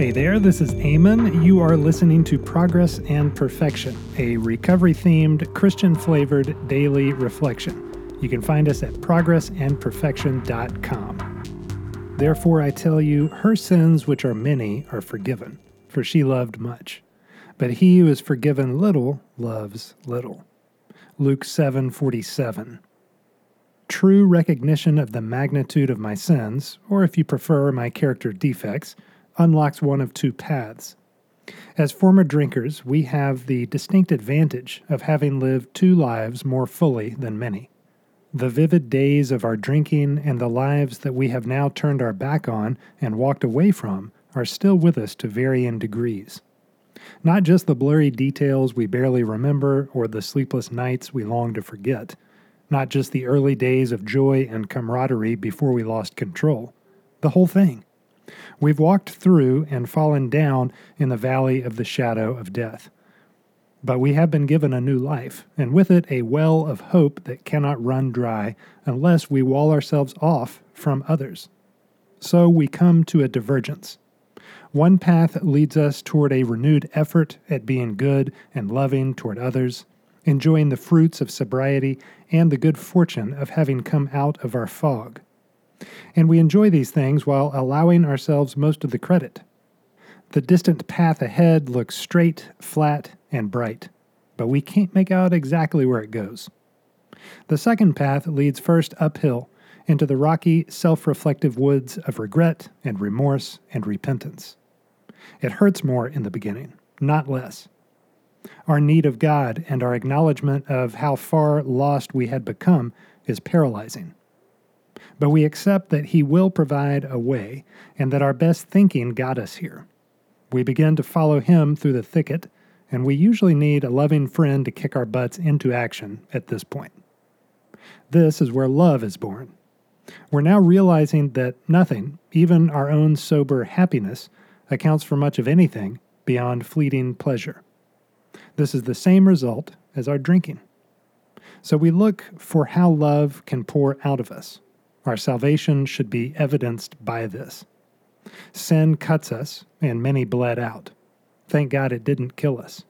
Hey there, this is Eamon. You are listening to Progress and Perfection, a recovery themed, Christian flavored daily reflection. You can find us at progressandperfection.com. Therefore, I tell you, her sins, which are many, are forgiven, for she loved much. But he who is forgiven little loves little. Luke 7:47. True recognition of the magnitude of my sins, or if you prefer, my character defects, unlocks one of two paths. As former drinkers, we have the distinct advantage of having lived two lives more fully than many. The vivid days of our drinking and the lives that we have now turned our back on and walked away from are still with us to varying degrees. Not just the blurry details we barely remember or the sleepless nights we long to forget. Not just the early days of joy and camaraderie before we lost control. The whole thing. We've walked through and fallen down in the valley of the shadow of death. But we have been given a new life, and with it a well of hope that cannot run dry unless we wall ourselves off from others. So we come to a divergence. One path leads us toward a renewed effort at being good and loving toward others, enjoying the fruits of sobriety and the good fortune of having come out of our fog and we enjoy these things while allowing ourselves most of the credit. The distant path ahead looks straight, flat, and bright, but we can't make out exactly where it goes. The second path leads first uphill into the rocky, self reflective woods of regret and remorse and repentance. It hurts more in the beginning, not less. Our need of God and our acknowledgement of how far lost we had become is paralyzing but we accept that He will provide a way and that our best thinking got us here. We begin to follow Him through the thicket, and we usually need a loving friend to kick our butts into action at this point. This is where love is born. We're now realizing that nothing, even our own sober happiness, accounts for much of anything beyond fleeting pleasure. This is the same result as our drinking. So we look for how love can pour out of us our salvation should be evidenced by this. Sin cuts us, and many bled out. Thank God it didn't kill us.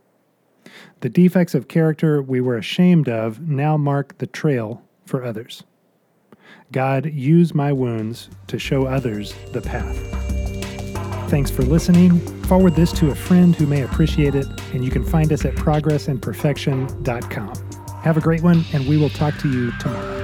The defects of character we were ashamed of now mark the trail for others. God, use my wounds to show others the path. Thanks for listening. Forward this to a friend who may appreciate it, and you can find us at progressandperfection.com. Have a great one, and we will talk to you tomorrow.